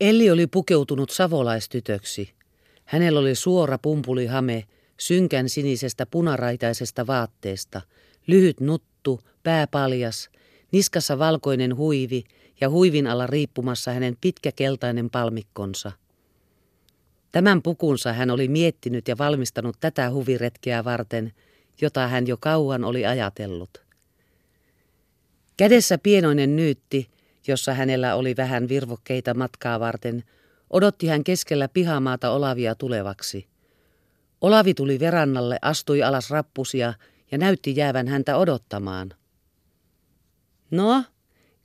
Elli oli pukeutunut savolaistytöksi. Hänellä oli suora pumpulihame synkän sinisestä punaraitaisesta vaatteesta, lyhyt nuttu, pää paljas, niskassa valkoinen huivi ja huivin alla riippumassa hänen pitkä keltainen palmikkonsa. Tämän pukunsa hän oli miettinyt ja valmistanut tätä huviretkeä varten, jota hän jo kauan oli ajatellut. Kädessä pienoinen nyytti, jossa hänellä oli vähän virvokkeita matkaa varten, odotti hän keskellä pihamaata Olavia tulevaksi. Olavi tuli verannalle, astui alas rappusia ja näytti jäävän häntä odottamaan. No,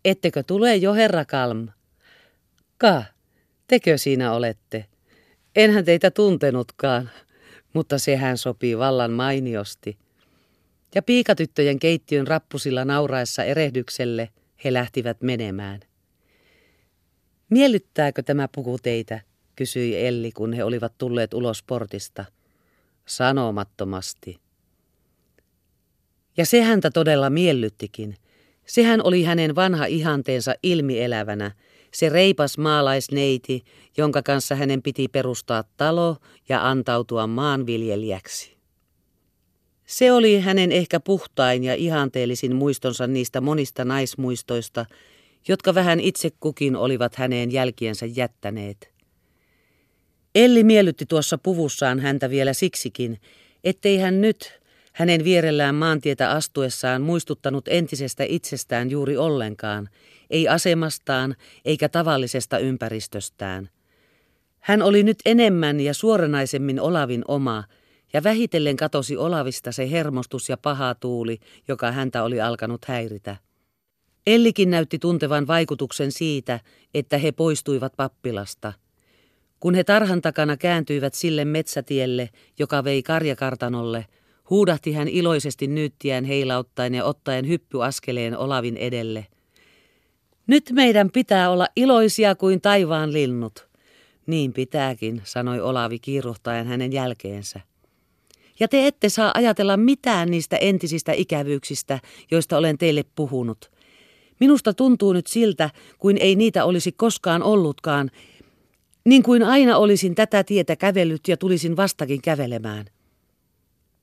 ettekö tule jo, herra Kalm? Ka, tekö siinä olette? Enhän teitä tuntenutkaan, mutta sehän sopii vallan mainiosti. Ja piikatyttöjen keittiön rappusilla nauraessa erehdykselle he lähtivät menemään. Miellyttääkö tämä puku teitä, kysyi Elli, kun he olivat tulleet ulos portista. Sanomattomasti. Ja se häntä todella miellyttikin. Sehän oli hänen vanha ihanteensa ilmielävänä, se reipas maalaisneiti, jonka kanssa hänen piti perustaa talo ja antautua maanviljelijäksi. Se oli hänen ehkä puhtain ja ihanteellisin muistonsa niistä monista naismuistoista, jotka vähän itse kukin olivat häneen jälkiensä jättäneet. Elli miellytti tuossa puvussaan häntä vielä siksikin, ettei hän nyt hänen vierellään maantietä astuessaan muistuttanut entisestä itsestään juuri ollenkaan, ei asemastaan eikä tavallisesta ympäristöstään. Hän oli nyt enemmän ja suoranaisemmin Olavin oma, ja vähitellen katosi Olavista se hermostus ja paha tuuli, joka häntä oli alkanut häiritä. Ellikin näytti tuntevan vaikutuksen siitä, että he poistuivat pappilasta. Kun he tarhan takana kääntyivät sille metsätielle, joka vei karjakartanolle, huudahti hän iloisesti nyyttiään heilauttaen ja ottaen hyppyaskeleen Olavin edelle. Nyt meidän pitää olla iloisia kuin taivaan linnut. Niin pitääkin, sanoi Olavi kiiruhtaen hänen jälkeensä. Ja te ette saa ajatella mitään niistä entisistä ikävyyksistä, joista olen teille puhunut. Minusta tuntuu nyt siltä, kuin ei niitä olisi koskaan ollutkaan, niin kuin aina olisin tätä tietä kävellyt ja tulisin vastakin kävelemään.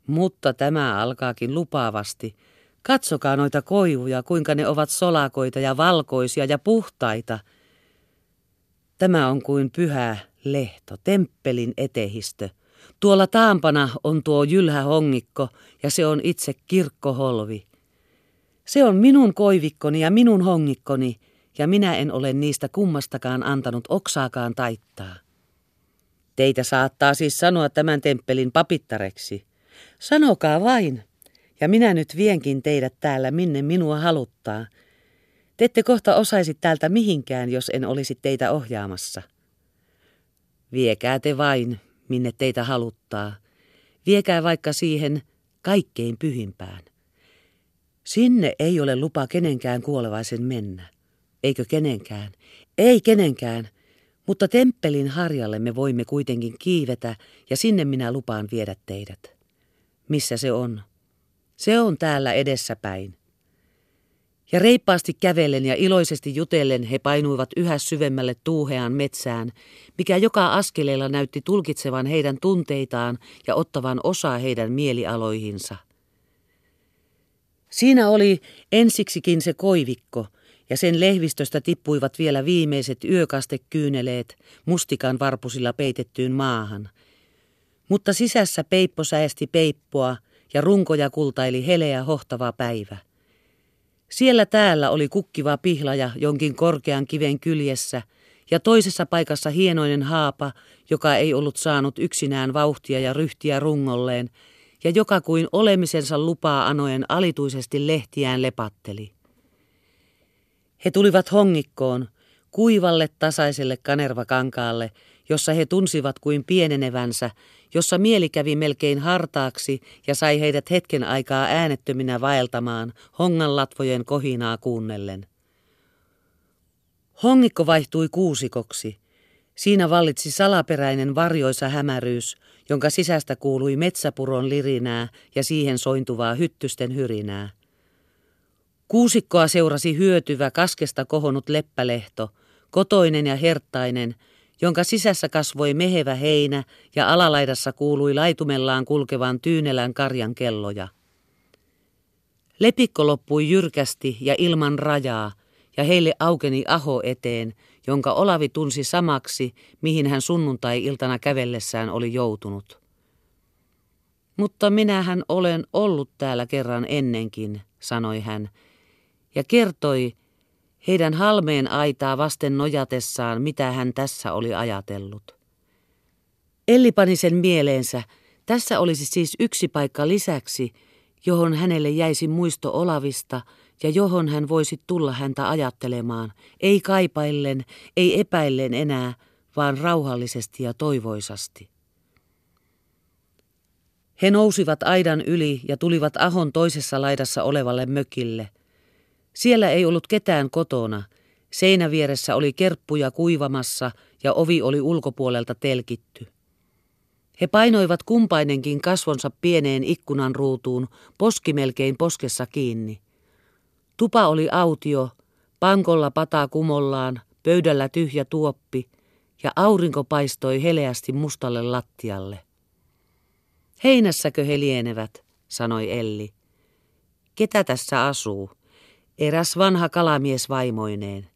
Mutta tämä alkaakin lupaavasti. Katsokaa noita koivuja, kuinka ne ovat solakoita ja valkoisia ja puhtaita. Tämä on kuin pyhä lehto, temppelin etehistö. Tuolla taampana on tuo jylhä hongikko ja se on itse kirkkoholvi. Se on minun koivikkoni ja minun hongikkoni, ja minä en ole niistä kummastakaan antanut oksaakaan taittaa. Teitä saattaa siis sanoa tämän temppelin papittareksi. Sanokaa vain, ja minä nyt vienkin teidät täällä, minne minua haluttaa. Te ette kohta osaisi täältä mihinkään, jos en olisi teitä ohjaamassa. Viekää te vain, minne teitä haluttaa. Viekää vaikka siihen kaikkein pyhimpään. Sinne ei ole lupa kenenkään kuolevaisen mennä. Eikö kenenkään? Ei kenenkään. Mutta temppelin harjalle me voimme kuitenkin kiivetä ja sinne minä lupaan viedä teidät. Missä se on? Se on täällä edessäpäin. Ja reippaasti kävellen ja iloisesti jutellen he painuivat yhä syvemmälle tuuheaan metsään, mikä joka askeleella näytti tulkitsevan heidän tunteitaan ja ottavan osaa heidän mielialoihinsa. Siinä oli ensiksikin se koivikko, ja sen lehvistöstä tippuivat vielä viimeiset yökastekyyneleet mustikan varpusilla peitettyyn maahan. Mutta sisässä peippo säesti peippoa ja runkoja kultaili heleä hohtava päivä. Siellä täällä oli kukkiva pihlaja jonkin korkean kiven kyljessä ja toisessa paikassa hienoinen haapa, joka ei ollut saanut yksinään vauhtia ja ryhtiä rungolleen, ja joka kuin olemisensa lupaa anoen alituisesti lehtiään lepatteli. He tulivat hongikkoon, kuivalle tasaiselle kanervakankaalle, jossa he tunsivat kuin pienenevänsä, jossa mieli kävi melkein hartaaksi ja sai heidät hetken aikaa äänettöminä vaeltamaan honganlatvojen kohinaa kuunnellen. Hongikko vaihtui kuusikoksi. Siinä vallitsi salaperäinen varjoisa hämäryys, jonka sisästä kuului metsäpuron lirinää ja siihen sointuvaa hyttysten hyrinää. Kuusikkoa seurasi hyötyvä kaskesta kohonnut leppälehto, kotoinen ja herttainen, jonka sisässä kasvoi mehevä heinä ja alalaidassa kuului laitumellaan kulkevan tyynelän karjan kelloja. Lepikko loppui jyrkästi ja ilman rajaa, ja heille aukeni aho eteen, jonka Olavi tunsi samaksi, mihin hän sunnuntai-iltana kävellessään oli joutunut. Mutta minähän olen ollut täällä kerran ennenkin, sanoi hän, ja kertoi heidän halmeen aitaa vasten nojatessaan, mitä hän tässä oli ajatellut. Elli pani sen mieleensä, tässä olisi siis yksi paikka lisäksi, johon hänelle jäisi muisto Olavista ja johon hän voisi tulla häntä ajattelemaan, ei kaipaillen, ei epäillen enää, vaan rauhallisesti ja toivoisasti. He nousivat aidan yli ja tulivat ahon toisessa laidassa olevalle mökille. Siellä ei ollut ketään kotona. Seinävieressä oli kerppuja kuivamassa ja ovi oli ulkopuolelta telkitty. He painoivat kumpainenkin kasvonsa pieneen ikkunan ruutuun, poski melkein poskessa kiinni. Tupa oli autio, pankolla pata kumollaan, pöydällä tyhjä tuoppi, ja aurinko paistoi heleästi mustalle lattialle. Heinässäkö he lienevät, sanoi Elli. Ketä tässä asuu? Eräs vanha kalamies vaimoineen.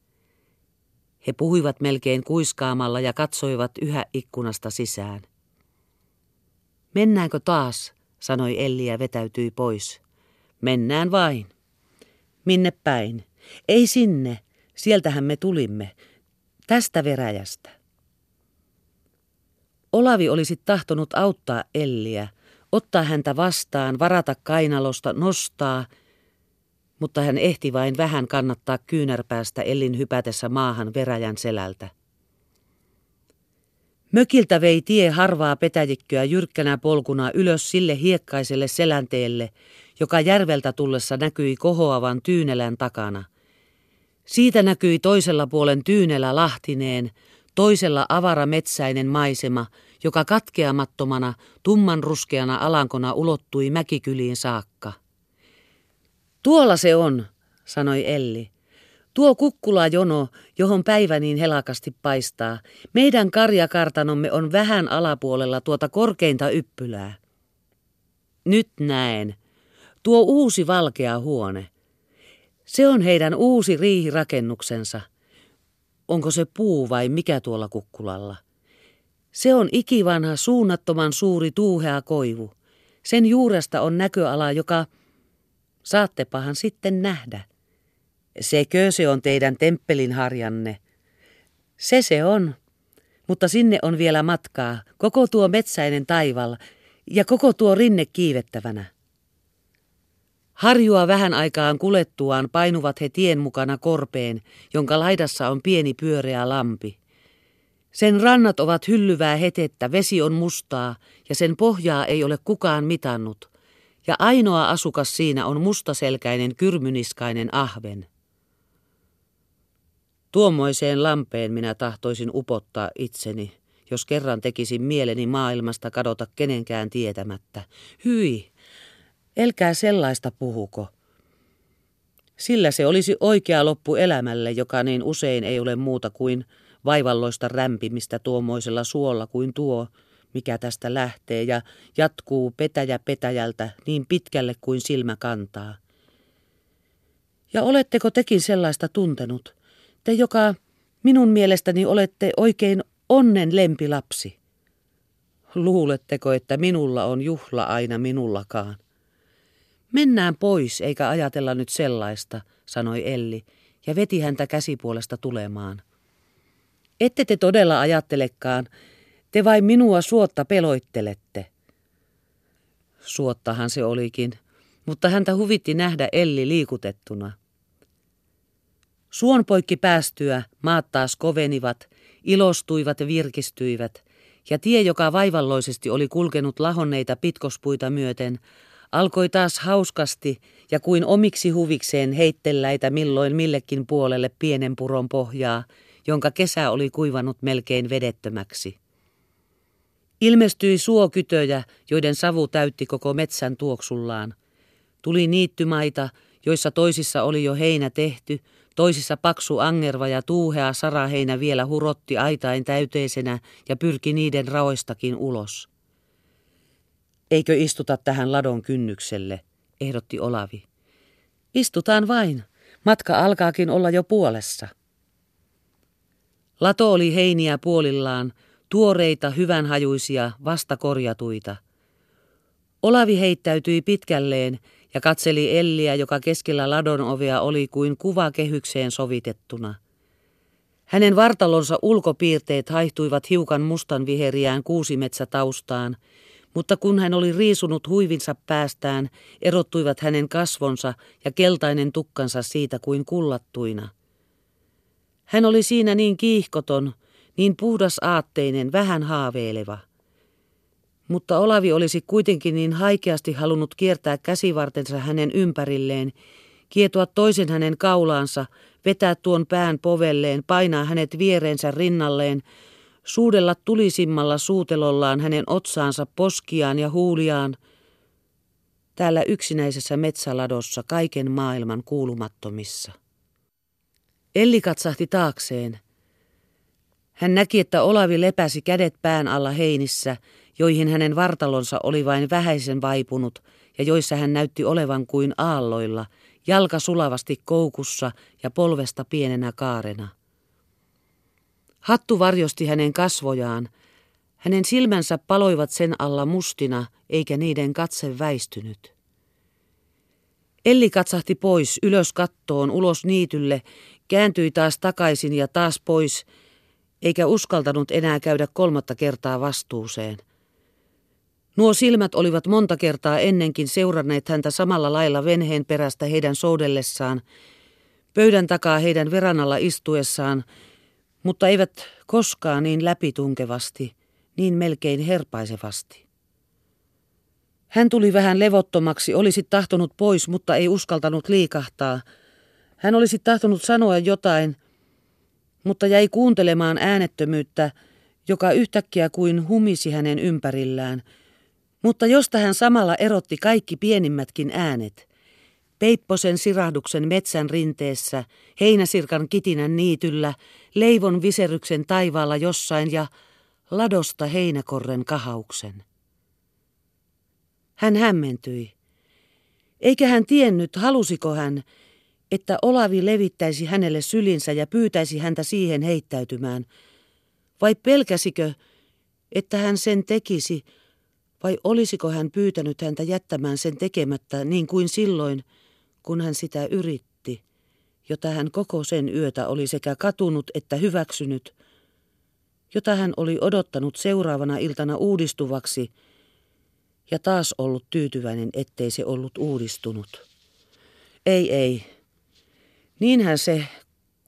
He puhuivat melkein kuiskaamalla ja katsoivat yhä ikkunasta sisään. Mennäänkö taas, sanoi Elli ja vetäytyi pois. Mennään vain. Minne päin? Ei sinne. Sieltähän me tulimme. Tästä veräjästä. Olavi olisi tahtonut auttaa Elliä, ottaa häntä vastaan, varata kainalosta, nostaa, mutta hän ehti vain vähän kannattaa kyynärpäästä Ellin hypätessä maahan veräjän selältä. Mökiltä vei tie harvaa petäjikköä jyrkkänä polkuna ylös sille hiekkaiselle selänteelle, joka järveltä tullessa näkyi kohoavan tyynelän takana. Siitä näkyi toisella puolen tyynelä lahtineen, toisella avara metsäinen maisema, joka katkeamattomana, tumman ruskeana alankona ulottui mäkikyliin saakka. Tuolla se on, sanoi Elli. Tuo kukkulajono, johon päivä niin helakasti paistaa. Meidän karjakartanomme on vähän alapuolella tuota korkeinta yppylää. Nyt näen. Tuo uusi valkea huone. Se on heidän uusi riihirakennuksensa. Onko se puu vai mikä tuolla kukkulalla? Se on ikivanha suunnattoman suuri tuuhea koivu. Sen juuresta on näköala, joka... Saattepahan sitten nähdä. Sekö se on teidän temppelin harjanne? Se se on, mutta sinne on vielä matkaa, koko tuo metsäinen taival ja koko tuo rinne kiivettävänä. Harjua vähän aikaan kulettuaan painuvat he tien mukana korpeen, jonka laidassa on pieni pyöreä lampi. Sen rannat ovat hyllyvää hetettä, vesi on mustaa ja sen pohjaa ei ole kukaan mitannut. Ja ainoa asukas siinä on mustaselkäinen kyrmyniskainen ahven. Tuommoiseen lampeen minä tahtoisin upottaa itseni, jos kerran tekisin mieleni maailmasta kadota kenenkään tietämättä. Hyi, elkää sellaista puhuko. Sillä se olisi oikea loppu elämälle, joka niin usein ei ole muuta kuin vaivalloista rämpimistä tuommoisella suolla kuin tuo, mikä tästä lähtee ja jatkuu petäjä petäjältä niin pitkälle kuin silmä kantaa. Ja oletteko tekin sellaista tuntenut? Te, joka minun mielestäni olette oikein onnen lempilapsi. Luuletteko, että minulla on juhla aina minullakaan? Mennään pois, eikä ajatella nyt sellaista, sanoi Elli ja veti häntä käsipuolesta tulemaan. Ette te todella ajattelekaan, te vain minua suotta peloittelette. Suottahan se olikin, mutta häntä huvitti nähdä Elli liikutettuna. Suon poikki päästyä maat taas kovenivat, ilostuivat ja virkistyivät, ja tie, joka vaivalloisesti oli kulkenut lahonneita pitkospuita myöten, alkoi taas hauskasti ja kuin omiksi huvikseen heittelläitä milloin millekin puolelle pienen puron pohjaa, jonka kesä oli kuivanut melkein vedettömäksi. Ilmestyi suokytöjä, joiden savu täytti koko metsän tuoksullaan. Tuli niittymaita, joissa toisissa oli jo heinä tehty, Toisissa paksu angerva ja tuuhea saraheinä vielä hurotti aitain täyteisenä ja pyrki niiden raoistakin ulos. Eikö istuta tähän ladon kynnykselle, ehdotti Olavi. Istutaan vain. Matka alkaakin olla jo puolessa. Lato oli heiniä puolillaan, tuoreita, hyvänhajuisia, vasta korjatuita. Olavi heittäytyi pitkälleen ja katseli Elliä, joka keskellä ladon ovea oli kuin kuva kehykseen sovitettuna. Hänen vartalonsa ulkopiirteet haihtuivat hiukan mustan viheriään kuusimetsätaustaan, mutta kun hän oli riisunut huivinsa päästään, erottuivat hänen kasvonsa ja keltainen tukkansa siitä kuin kullattuina. Hän oli siinä niin kiihkoton, niin puhdas aatteinen, vähän haaveileva. Mutta Olavi olisi kuitenkin niin haikeasti halunnut kiertää käsivartensa hänen ympärilleen, kietoa toisen hänen kaulaansa, vetää tuon pään povelleen, painaa hänet viereensä rinnalleen, suudella tulisimmalla suutelollaan hänen otsaansa, poskiaan ja huuliaan, täällä yksinäisessä metsäladossa kaiken maailman kuulumattomissa. Elli katsahti taakseen. Hän näki, että Olavi lepäsi kädet pään alla heinissä, joihin hänen vartalonsa oli vain vähäisen vaipunut ja joissa hän näytti olevan kuin aalloilla, jalka sulavasti koukussa ja polvesta pienenä kaarena. Hattu varjosti hänen kasvojaan. Hänen silmänsä paloivat sen alla mustina, eikä niiden katse väistynyt. Elli katsahti pois, ylös kattoon, ulos niitylle, kääntyi taas takaisin ja taas pois, eikä uskaltanut enää käydä kolmatta kertaa vastuuseen. Nuo silmät olivat monta kertaa ennenkin seuranneet häntä samalla lailla venheen perästä heidän soudellessaan, pöydän takaa heidän veranalla istuessaan, mutta eivät koskaan niin läpitunkevasti, niin melkein herpaisevasti. Hän tuli vähän levottomaksi, olisi tahtonut pois, mutta ei uskaltanut liikahtaa. Hän olisi tahtonut sanoa jotain, mutta jäi kuuntelemaan äänettömyyttä, joka yhtäkkiä kuin humisi hänen ympärillään, mutta josta hän samalla erotti kaikki pienimmätkin äänet – Peipposen sirahduksen metsän rinteessä, heinäsirkan kitinän niityllä, leivon viseryksen taivaalla jossain ja ladosta heinäkorren kahauksen. Hän hämmentyi. Eikä hän tiennyt, halusiko hän, että Olavi levittäisi hänelle sylinsä ja pyytäisi häntä siihen heittäytymään, vai pelkäsikö, että hän sen tekisi, vai olisiko hän pyytänyt häntä jättämään sen tekemättä niin kuin silloin, kun hän sitä yritti, jota hän koko sen yötä oli sekä katunut että hyväksynyt, jota hän oli odottanut seuraavana iltana uudistuvaksi ja taas ollut tyytyväinen, ettei se ollut uudistunut. Ei, ei. Niinhän se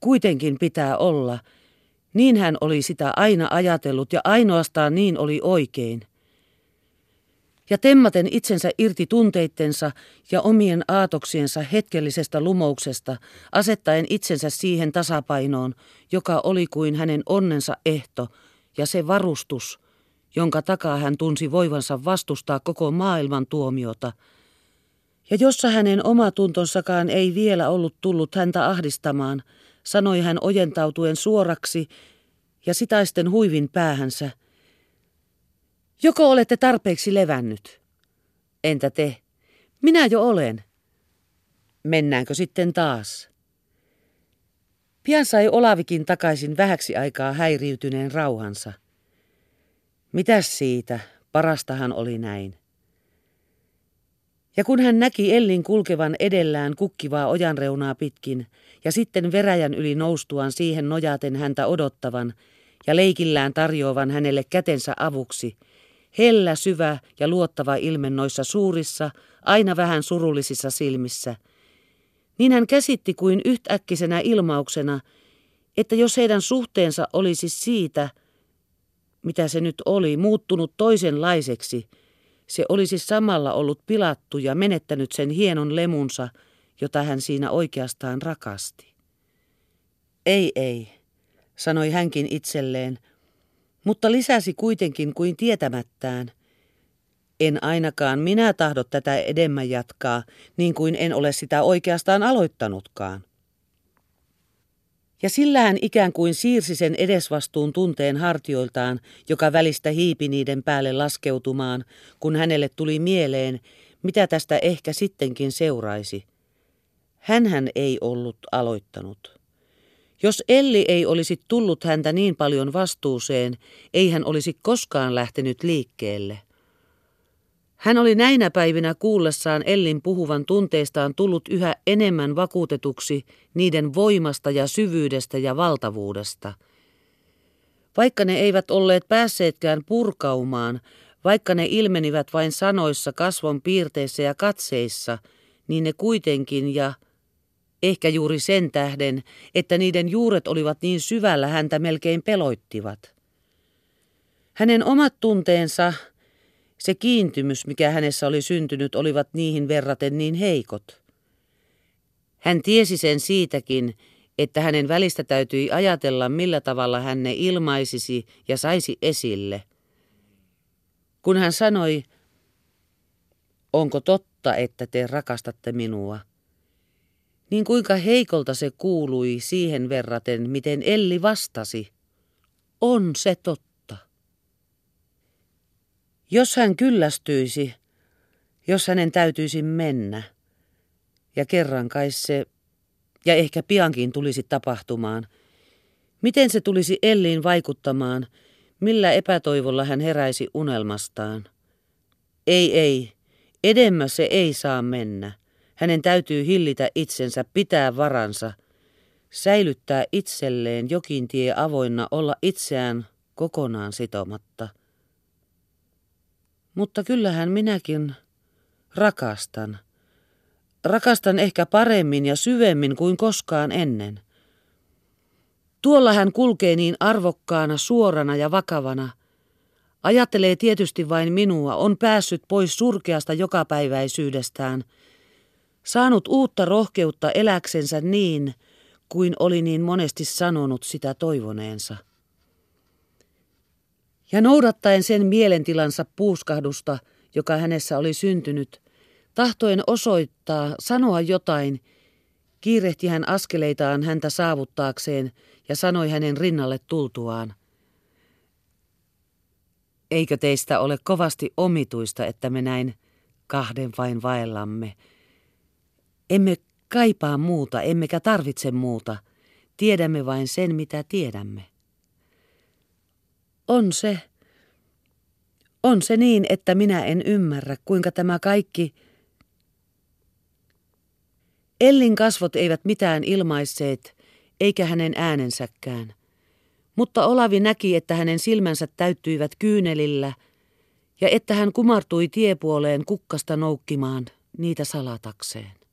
kuitenkin pitää olla. Niin hän oli sitä aina ajatellut ja ainoastaan niin oli oikein – ja temmaten itsensä irti tunteittensa ja omien aatoksiensa hetkellisestä lumouksesta, asettaen itsensä siihen tasapainoon, joka oli kuin hänen onnensa ehto ja se varustus, jonka takaa hän tunsi voivansa vastustaa koko maailman tuomiota, ja jossa hänen omatuntonsakaan ei vielä ollut tullut häntä ahdistamaan, sanoi hän ojentautuen suoraksi ja sitaisten huivin päähänsä – Joko olette tarpeeksi levännyt? Entä te? Minä jo olen. Mennäänkö sitten taas? Pian sai Olavikin takaisin vähäksi aikaa häiriytyneen rauhansa. Mitäs siitä, parastahan oli näin. Ja kun hän näki Ellin kulkevan edellään kukkivaa ojanreunaa pitkin, ja sitten veräjän yli noustuaan siihen nojaten häntä odottavan, ja leikillään tarjoavan hänelle kätensä avuksi, hellä, syvä ja luottava ilme noissa suurissa, aina vähän surullisissa silmissä. Niin hän käsitti kuin yhtäkkisenä ilmauksena, että jos heidän suhteensa olisi siitä, mitä se nyt oli, muuttunut toisenlaiseksi, se olisi samalla ollut pilattu ja menettänyt sen hienon lemunsa, jota hän siinä oikeastaan rakasti. Ei, ei, sanoi hänkin itselleen, mutta lisäsi kuitenkin kuin tietämättään. En ainakaan minä tahdo tätä edemmän jatkaa, niin kuin en ole sitä oikeastaan aloittanutkaan. Ja sillä hän ikään kuin siirsi sen edesvastuun tunteen hartioiltaan, joka välistä hiipi niiden päälle laskeutumaan, kun hänelle tuli mieleen, mitä tästä ehkä sittenkin seuraisi. Hänhän ei ollut aloittanut. Jos Elli ei olisi tullut häntä niin paljon vastuuseen, ei hän olisi koskaan lähtenyt liikkeelle. Hän oli näinä päivinä kuullessaan Ellin puhuvan tunteistaan tullut yhä enemmän vakuutetuksi niiden voimasta ja syvyydestä ja valtavuudesta. Vaikka ne eivät olleet päässeetkään purkaumaan, vaikka ne ilmenivät vain sanoissa, kasvon piirteissä ja katseissa, niin ne kuitenkin ja ehkä juuri sen tähden, että niiden juuret olivat niin syvällä häntä melkein peloittivat. Hänen omat tunteensa, se kiintymys, mikä hänessä oli syntynyt, olivat niihin verraten niin heikot. Hän tiesi sen siitäkin, että hänen välistä täytyi ajatella, millä tavalla hän ne ilmaisisi ja saisi esille. Kun hän sanoi, onko totta, että te rakastatte minua, niin kuinka heikolta se kuului siihen verraten, miten Elli vastasi, on se totta. Jos hän kyllästyisi, jos hänen täytyisi mennä, ja kerran kai se, ja ehkä piankin tulisi tapahtumaan, miten se tulisi Elliin vaikuttamaan, millä epätoivolla hän heräisi unelmastaan. Ei, ei, edemmäs se ei saa mennä. Hänen täytyy hillitä itsensä, pitää varansa, säilyttää itselleen jokin tie avoinna, olla itseään kokonaan sitomatta. Mutta kyllähän minäkin rakastan. Rakastan ehkä paremmin ja syvemmin kuin koskaan ennen. Tuolla hän kulkee niin arvokkaana, suorana ja vakavana. Ajattelee tietysti vain minua, on päässyt pois surkeasta jokapäiväisyydestään, saanut uutta rohkeutta eläksensä niin, kuin oli niin monesti sanonut sitä toivoneensa. Ja noudattaen sen mielentilansa puuskahdusta, joka hänessä oli syntynyt, tahtoen osoittaa, sanoa jotain, kiirehti hän askeleitaan häntä saavuttaakseen ja sanoi hänen rinnalle tultuaan. Eikö teistä ole kovasti omituista, että me näin kahden vain vaellamme? Emme kaipaa muuta, emmekä tarvitse muuta. Tiedämme vain sen, mitä tiedämme. On se, on se niin, että minä en ymmärrä, kuinka tämä kaikki... Ellin kasvot eivät mitään ilmaisseet, eikä hänen äänensäkään. Mutta Olavi näki, että hänen silmänsä täyttyivät kyynelillä ja että hän kumartui tiepuoleen kukkasta noukkimaan niitä salatakseen.